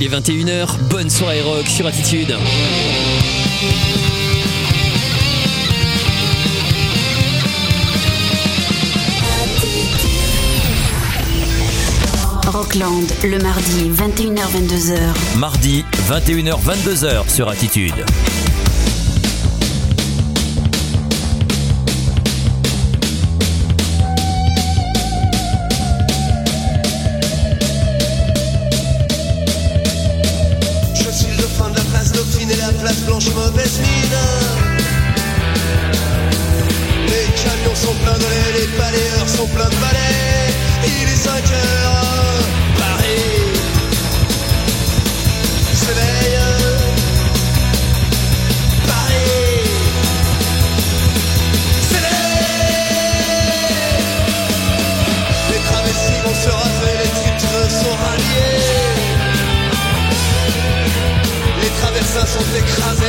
il est 21h, bonne soirée rock sur Attitude. Rockland, le mardi 21h-22h. Mardi 21h-22h sur Attitude. Mauvaise mine. Les camions sont pleins de lait, les balayeurs sont pleins de balais.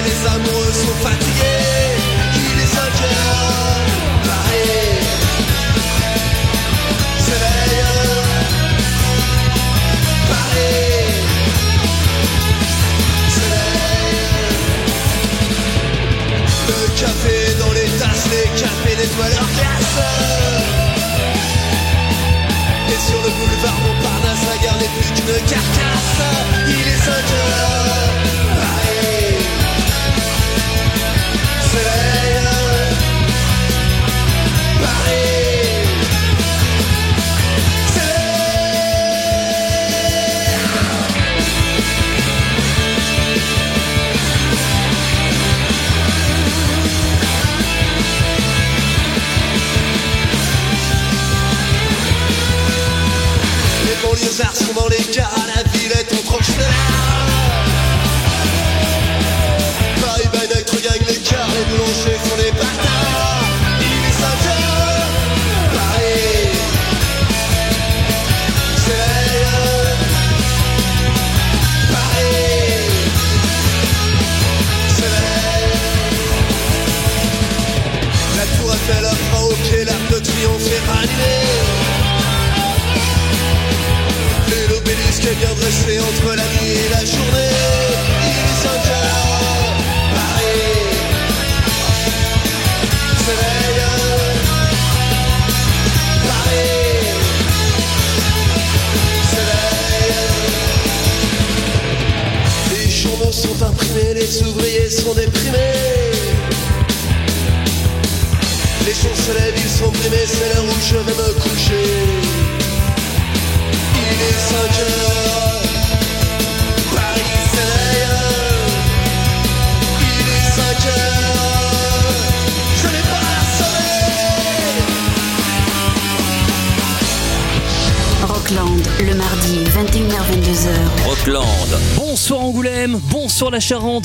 Les amoureux sont fatigués. Il est 5 heures, Paris s'éveille. Paris s'éveille. Le café dans les tasses, les cafés nettoient leur glace. Et sur le boulevard Montparnasse, la gare n'est plus qu'une carcasse. Il est 5 heures,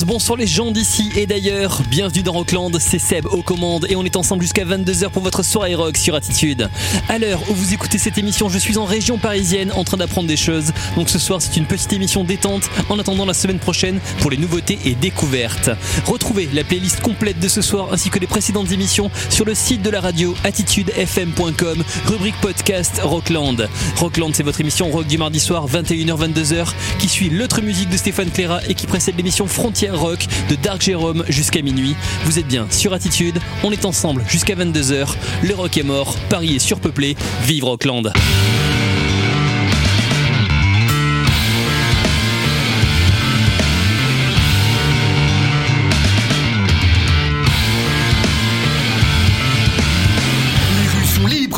bonsoir les gens d'ici et d'ailleurs, bienvenue dans Rockland, c'est Seb aux commandes et on est ensemble jusqu'à 22h pour votre soirée rock sur Attitude. À l'heure où vous écoutez cette émission, je suis en région parisienne en train d'apprendre des choses, donc ce soir c'est une petite émission détente en attendant la semaine prochaine pour les nouveautés et découvertes. Retrouvez la playlist complète de ce soir ainsi que les précédentes émissions sur le site de la radio attitudefm.com, rubrique podcast Rockland. Rockland c'est votre émission rock du mardi soir 21h-22h qui suit l'autre musique de Stéphane Cléra et qui précède l'émission Frontières Rock de Dark Jérôme jusqu'à minuit. Vous êtes bien sur Attitude, on est ensemble jusqu'à 22h. Le rock est mort, Paris est surpeuplé, vive Rockland.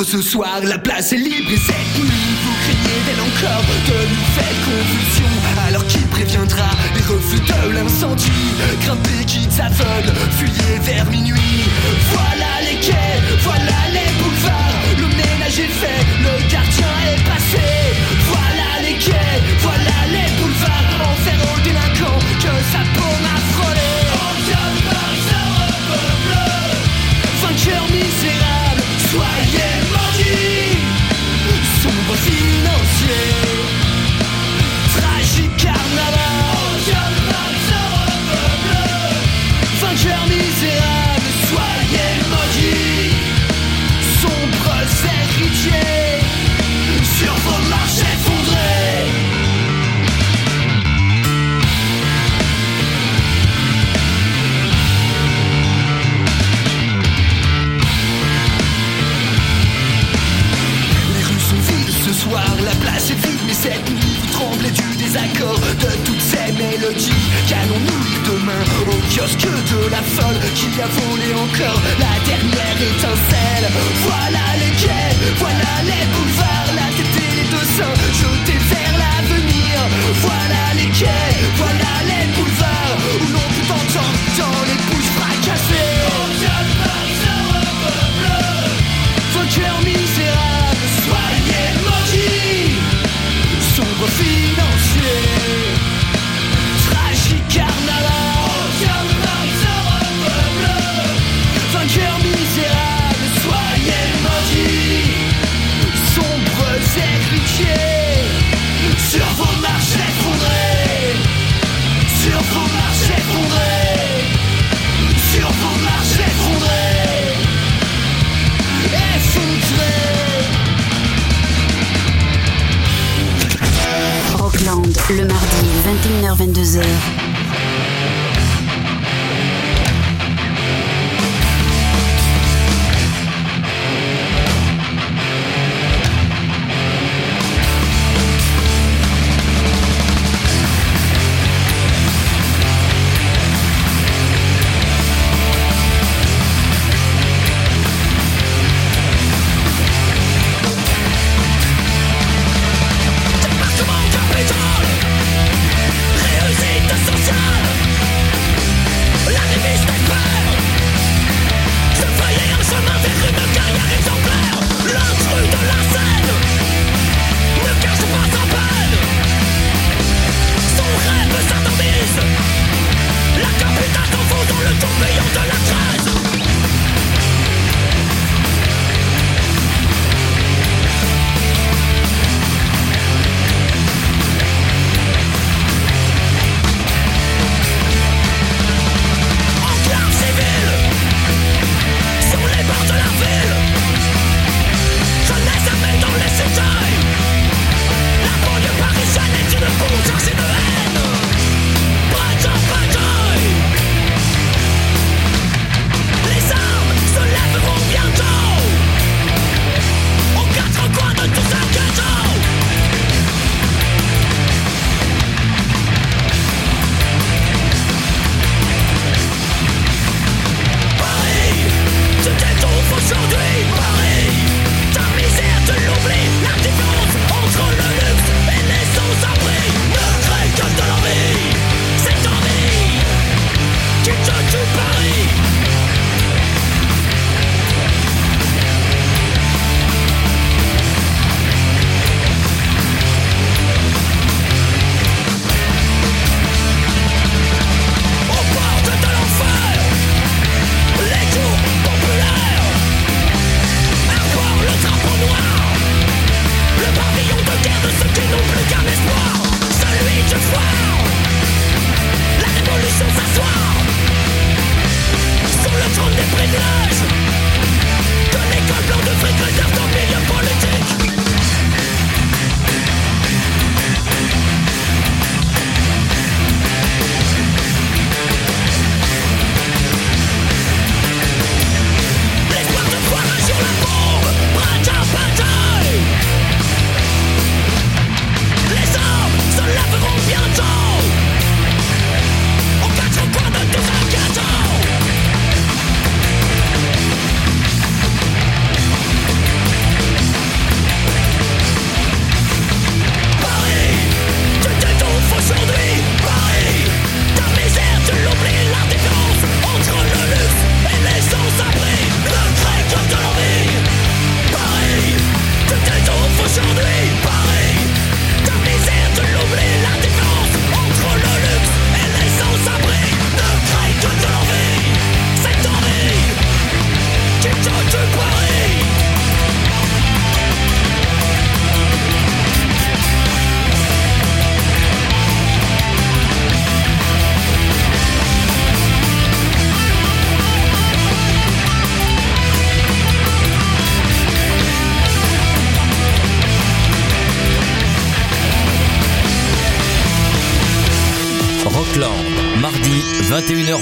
Ce soir, la place est libre et cette nuit vous craignez d'elle encore de nous faire confusion. Alors qui préviendra les reflets de l'incendie? Grimpez, quittes aveugles, fuyez vers minuit. Voilà les quais, voilà les boulevards. Le ménage est fait, le gardien est passé. Cette nuit vous tremblez du désaccord de toutes ces mélodies. Qu'allons-nous demain au kiosque de la folle qui a volé encore la dernière étincelle Voilà les quais, voilà les boulevards, la tête et les deux seins jetés vers l'avenir. Voilà les quais, voilà les boulevards où l'on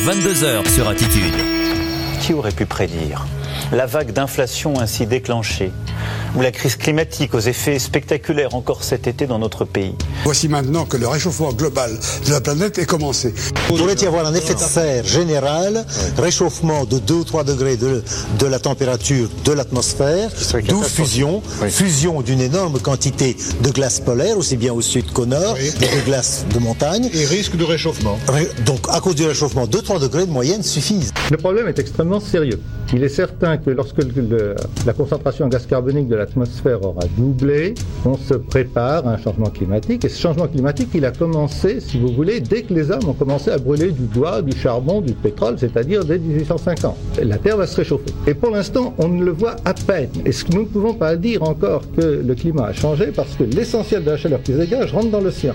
21h-22h sur Attitude. Qui aurait pu prédire la vague d'inflation ainsi déclenchée ou la crise climatique aux effets spectaculaires encore cet été dans notre pays. Voici maintenant que le réchauffement global de la planète est commencé. Il pourrait y avoir un effet de serre général, réchauffement de 2 ou 3 degrés de, de la température de l'atmosphère, d'où fusion, fusion d'une énorme quantité de glace polaire, aussi bien au sud qu'au nord, et de glace de montagne. Et risque de réchauffement. Donc à cause du réchauffement, 2-3 degrés de moyenne suffisent. Le problème est extrêmement sérieux. Il est certain que lorsque le- la concentration en gaz carbonique de l'atmosphère aura doublé, on se prépare à un changement climatique. Et ce changement climatique, il a commencé, si vous voulez, dès que les hommes ont commencé à brûler du bois, du charbon, du pétrole, c'est-à-dire dès 1850. La Terre va se réchauffer. Et pour l'instant, on ne le voit à peine. Et ce que nous ne pouvons pas dire encore que le climat a changé parce que l'essentiel de la chaleur qui se dégage rentre dans l'océan.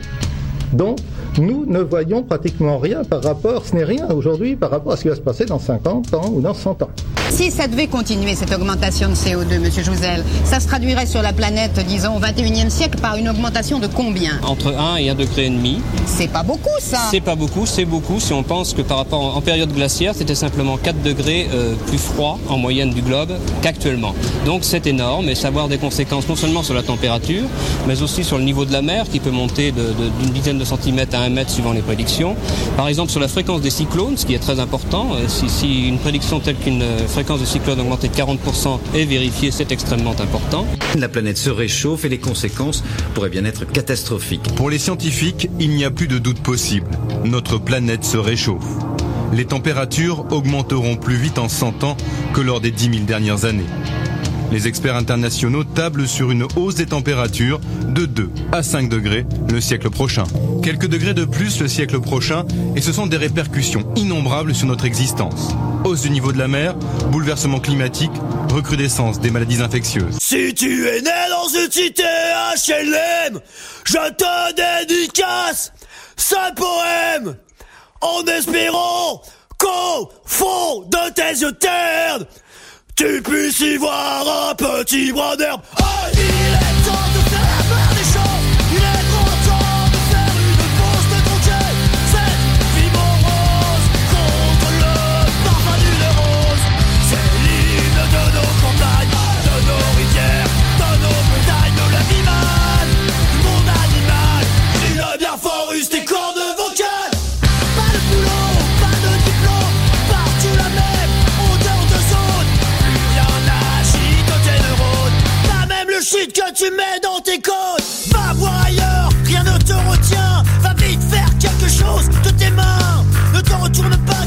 Donc, nous ne voyons pratiquement rien par rapport, ce n'est rien aujourd'hui par rapport à ce qui va se passer dans 50 ans ou dans 100 ans. Si ça devait continuer, cette augmentation de CO2, Monsieur Jouzel, ça se traduirait sur la planète, disons, au 21e siècle par une augmentation de combien? Entre 1 et 1 degré et demi. C'est pas beaucoup, ça C'est pas beaucoup, c'est beaucoup si on pense que par rapport en, en période glaciaire, c'était simplement 4 degrés euh, plus froid en moyenne du globe qu'actuellement. Donc c'est énorme et ça va avoir des conséquences non seulement sur la température, mais aussi sur le niveau de la mer qui peut monter d'une dizaine de centimètres à un mètre suivant les prédictions. Par exemple sur la fréquence des cyclones, ce qui est très important. Euh, Si, si une prédiction telle qu'une euh, fréquence de cyclone augmentée de 40% est vérifiée, c'est extrêmement important. La planète se réchauffe et les conséquences pourraient bien être catastrophiques. Pour les scientifiques, il n'y a plus de doute possible. Notre planète se réchauffe. Les températures augmenteront plus vite en 100 ans que lors des 10 000 dernières années. Les experts internationaux tablent sur une hausse des températures de 2 à 5 degrés le siècle prochain. Quelques degrés de plus le siècle prochain et ce sont des répercussions innombrables sur notre existence. Hausse du niveau de la mer, bouleversement climatique, recrudescence des maladies infectieuses. Si tu es né dans une cité HLM, je te dédicace ce poème en espérant qu'au fond de tes yeux ternes, tu puisses y voir un petit brin d'herbe. Oh, que tu mets dans tes côtes. Va voir ailleurs, rien ne te retient. Va vite faire quelque chose de tes mains. Ne te retourne pas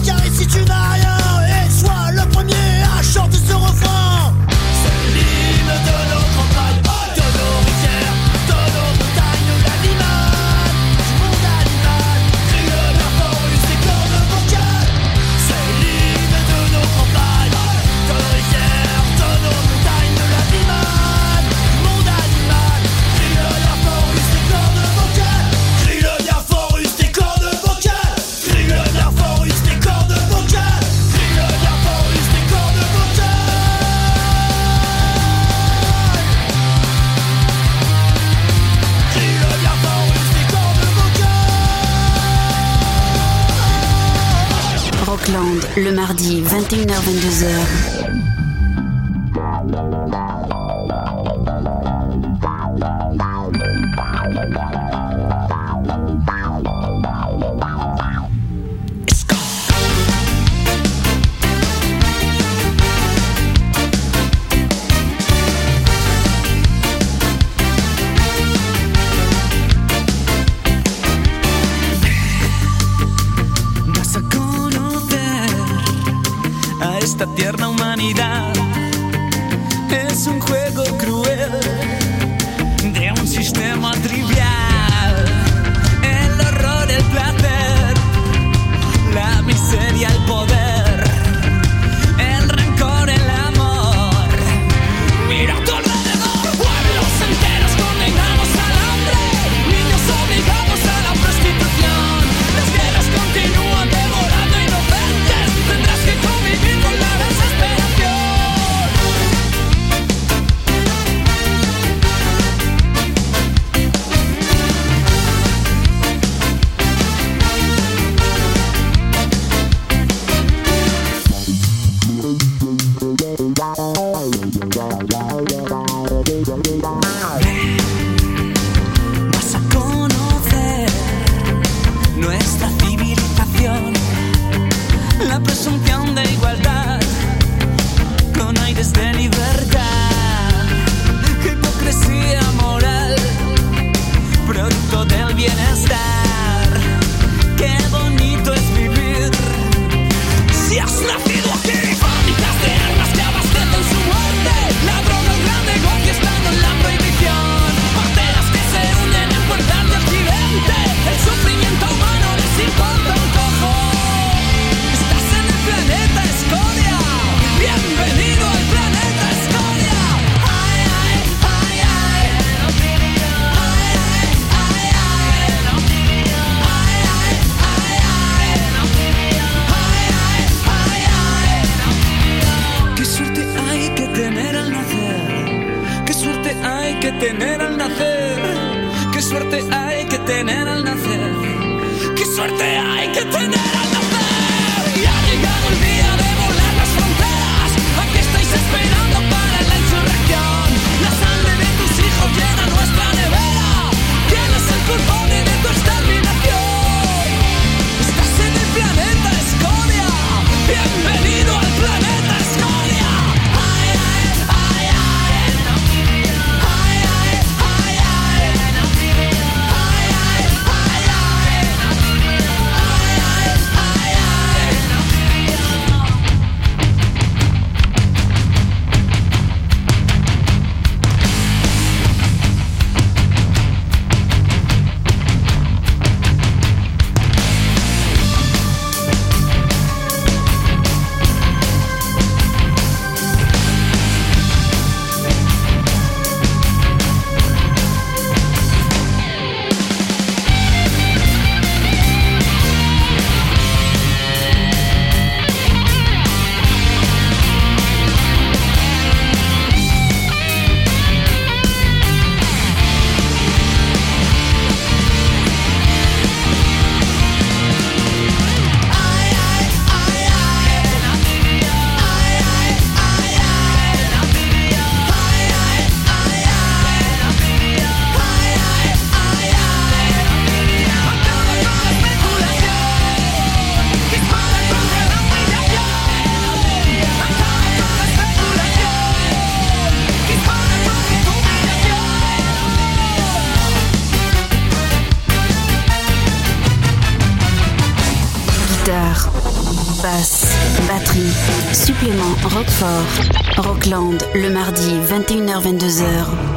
le mardi 21h-22h.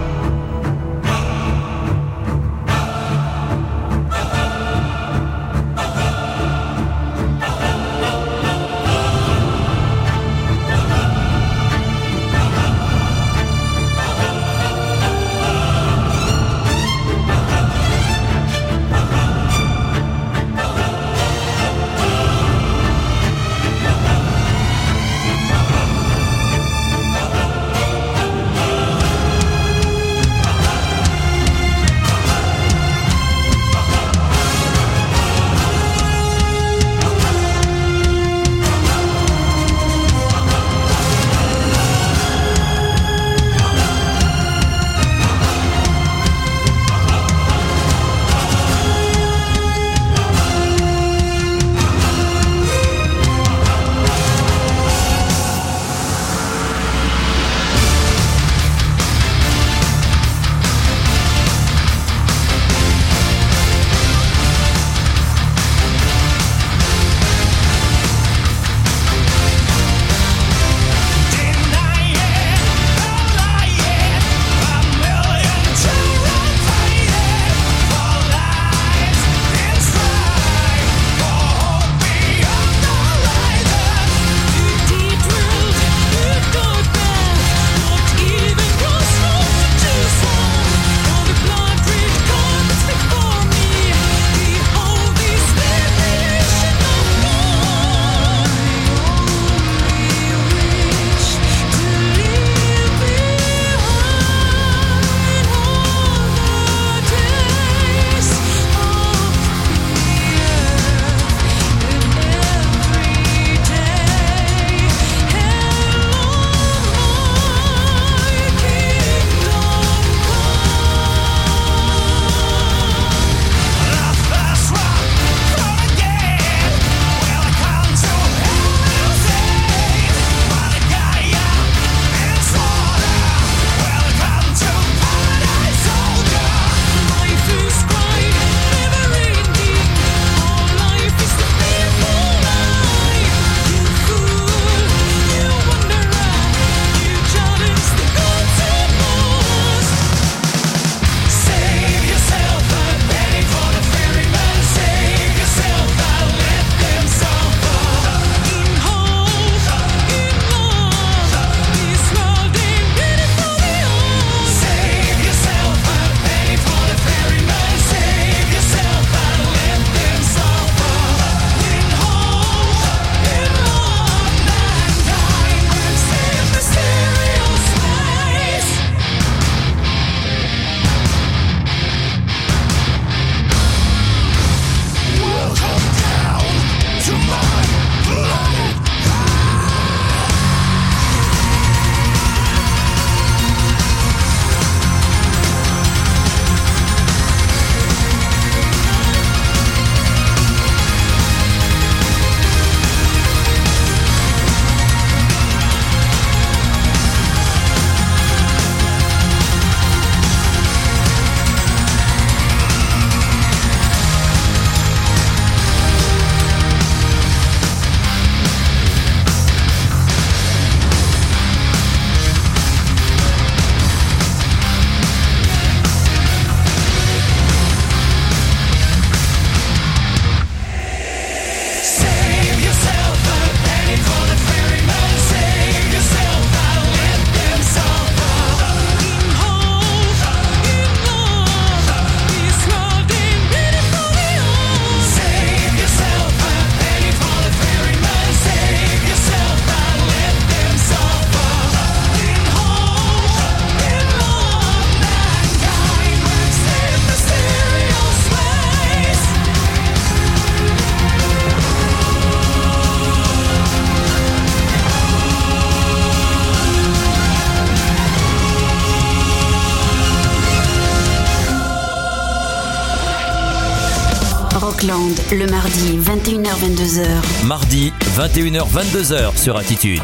Le mardi, 21h-22h. Mardi, 21h-22h sur Attitude.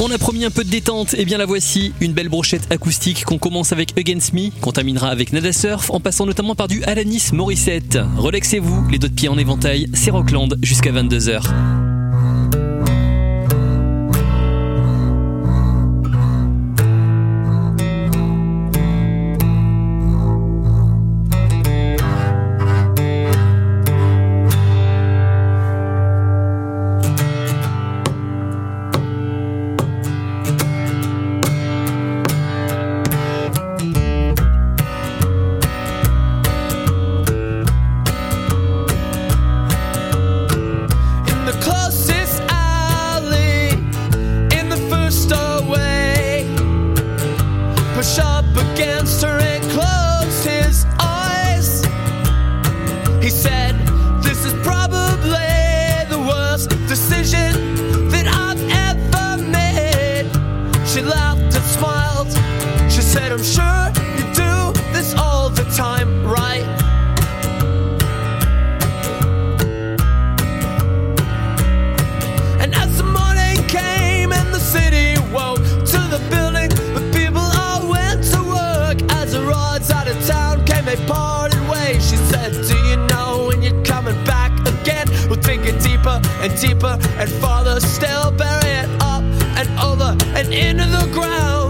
On a promis un peu de détente, et bien la voici, une belle brochette acoustique qu'on commence avec Against Me, qu'on terminera avec Nada Surf, en passant notamment par du Alanis Morissette. Relaxez-vous, les deux de pied en éventail, c'est Rockland jusqu'à 22h. Father, still bury it up and over and into the ground.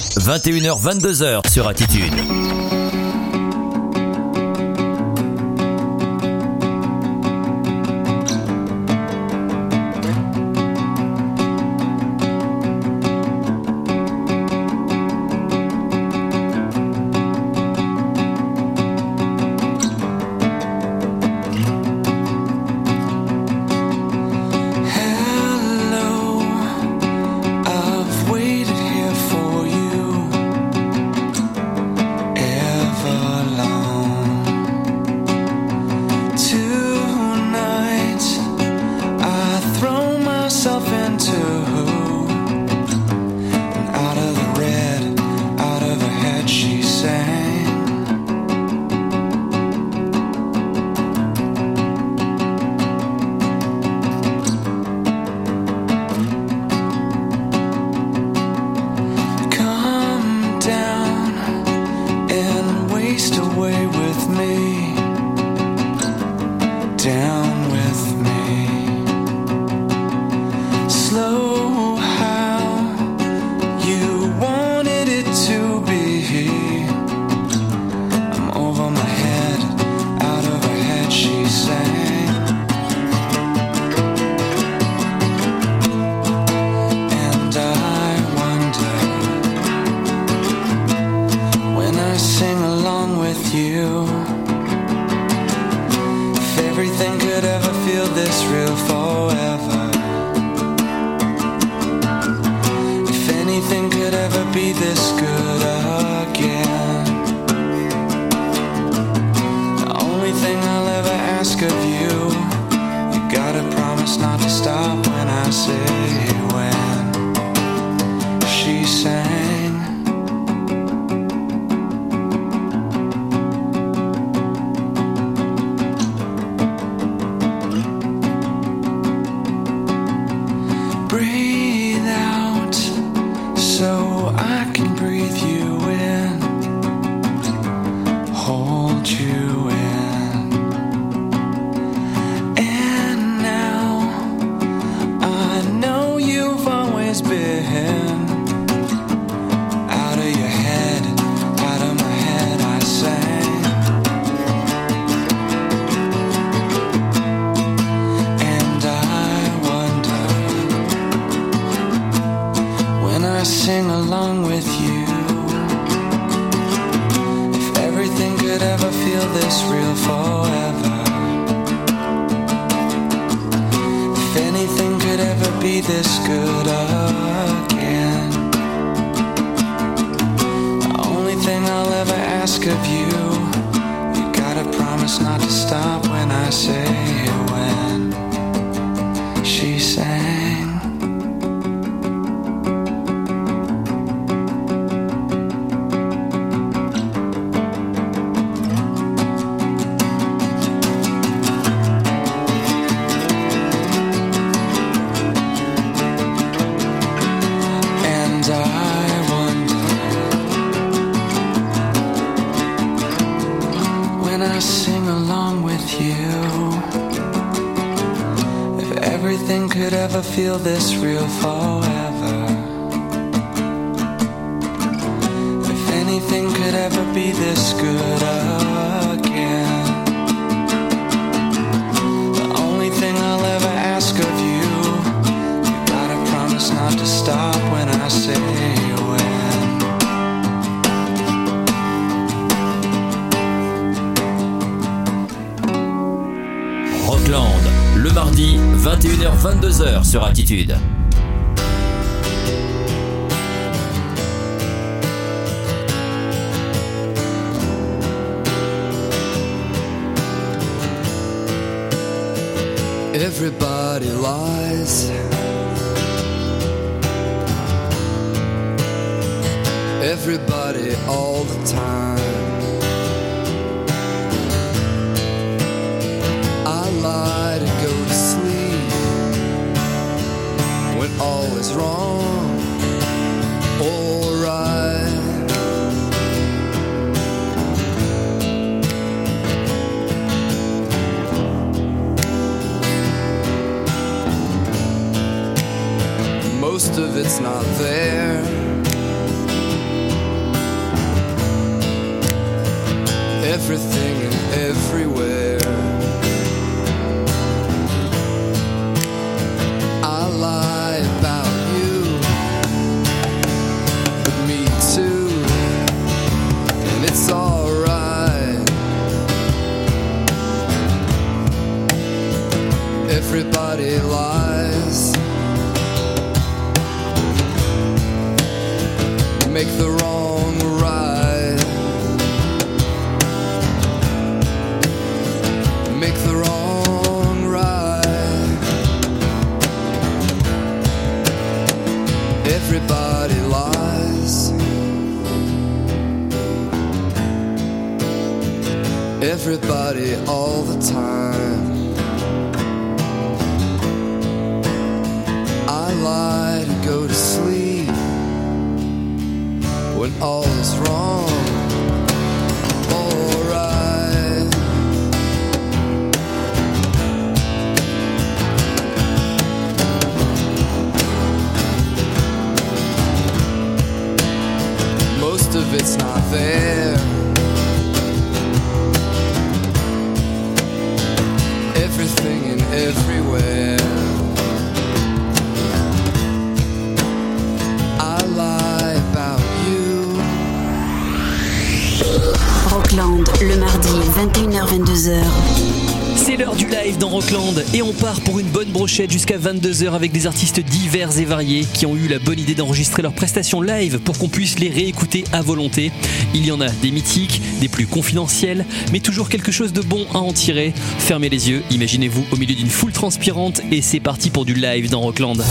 21h-22h sur Attitude. feel this real forever. If anything could ever be this good again, the only thing I'll ever ask of you, you gotta promise not to stop. 22h sur Attitude. Everybody lies. Everybody all the time. not there. everybody all the time. I lie to go to sleep when all is wrong. Alright, most of it's not there. everywhere. Le mardi 21h-22h. C'est l'heure du live dans Rockland et on part pour une bonne brochette jusqu'à 22h avec des artistes divers et variés qui ont eu la bonne idée d'enregistrer leurs prestations live pour qu'on puisse les réécouter à volonté. Il y en a des mythiques, des plus confidentiels, mais toujours quelque chose de bon à en tirer. Fermez les yeux, imaginez-vous au milieu d'une foule transpirante et c'est parti pour du live dans Rockland.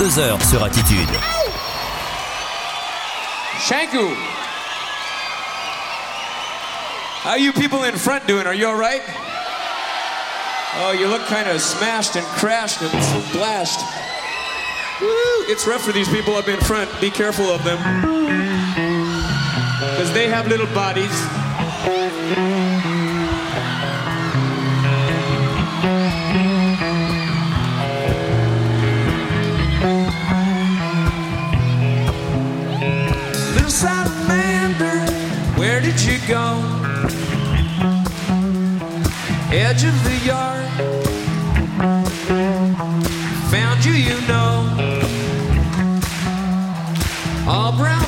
22 heures sur Attitude. Shanku. How you people in front doing? Are you all right? Oh, you look kind of smashed and crashed and blasted. It's rough for these people up in front. Be careful of them. Because they have little bodies. did you go? Edge of the yard. Found you, you know. All brown.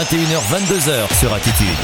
21h, 22h sur Attitude.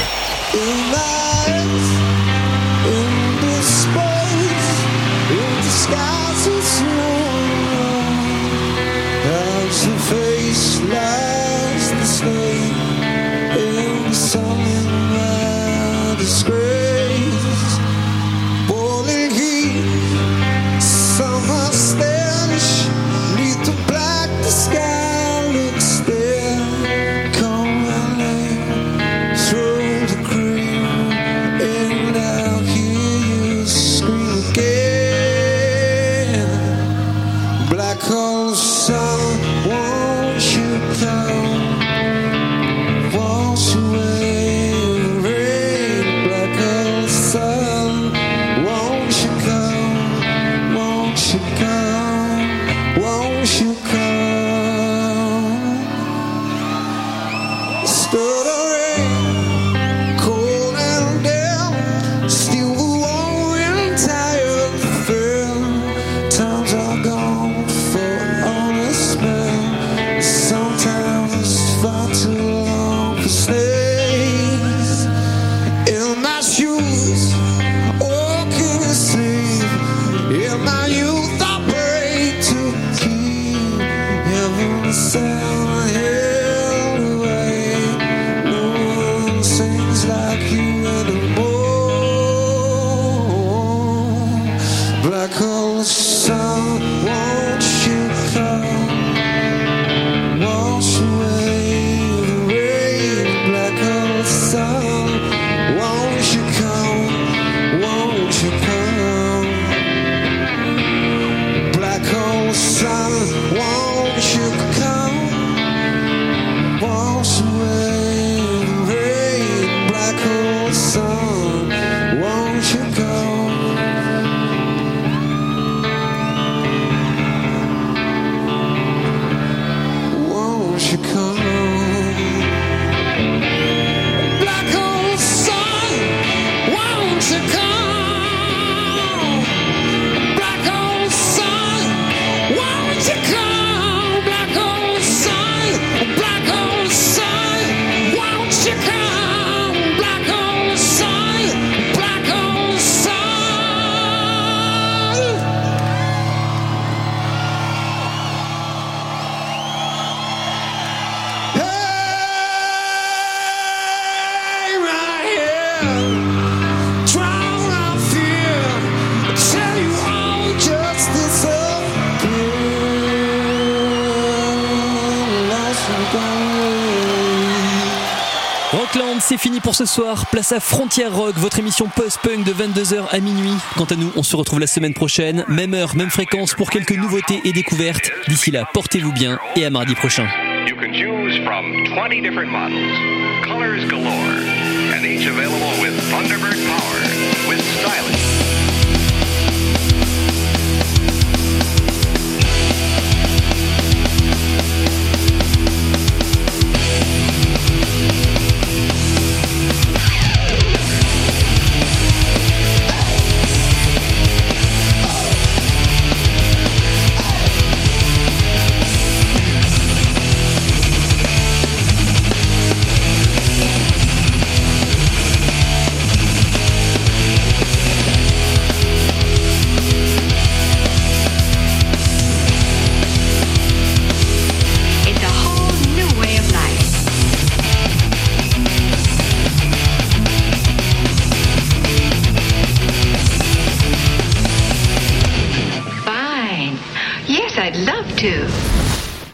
ce soir, place à Frontière Rock, votre émission post-punk de 22h à minuit. Quant à nous, on se retrouve la semaine prochaine, même heure, même fréquence pour quelques nouveautés et découvertes. D'ici là, portez-vous bien et à mardi prochain.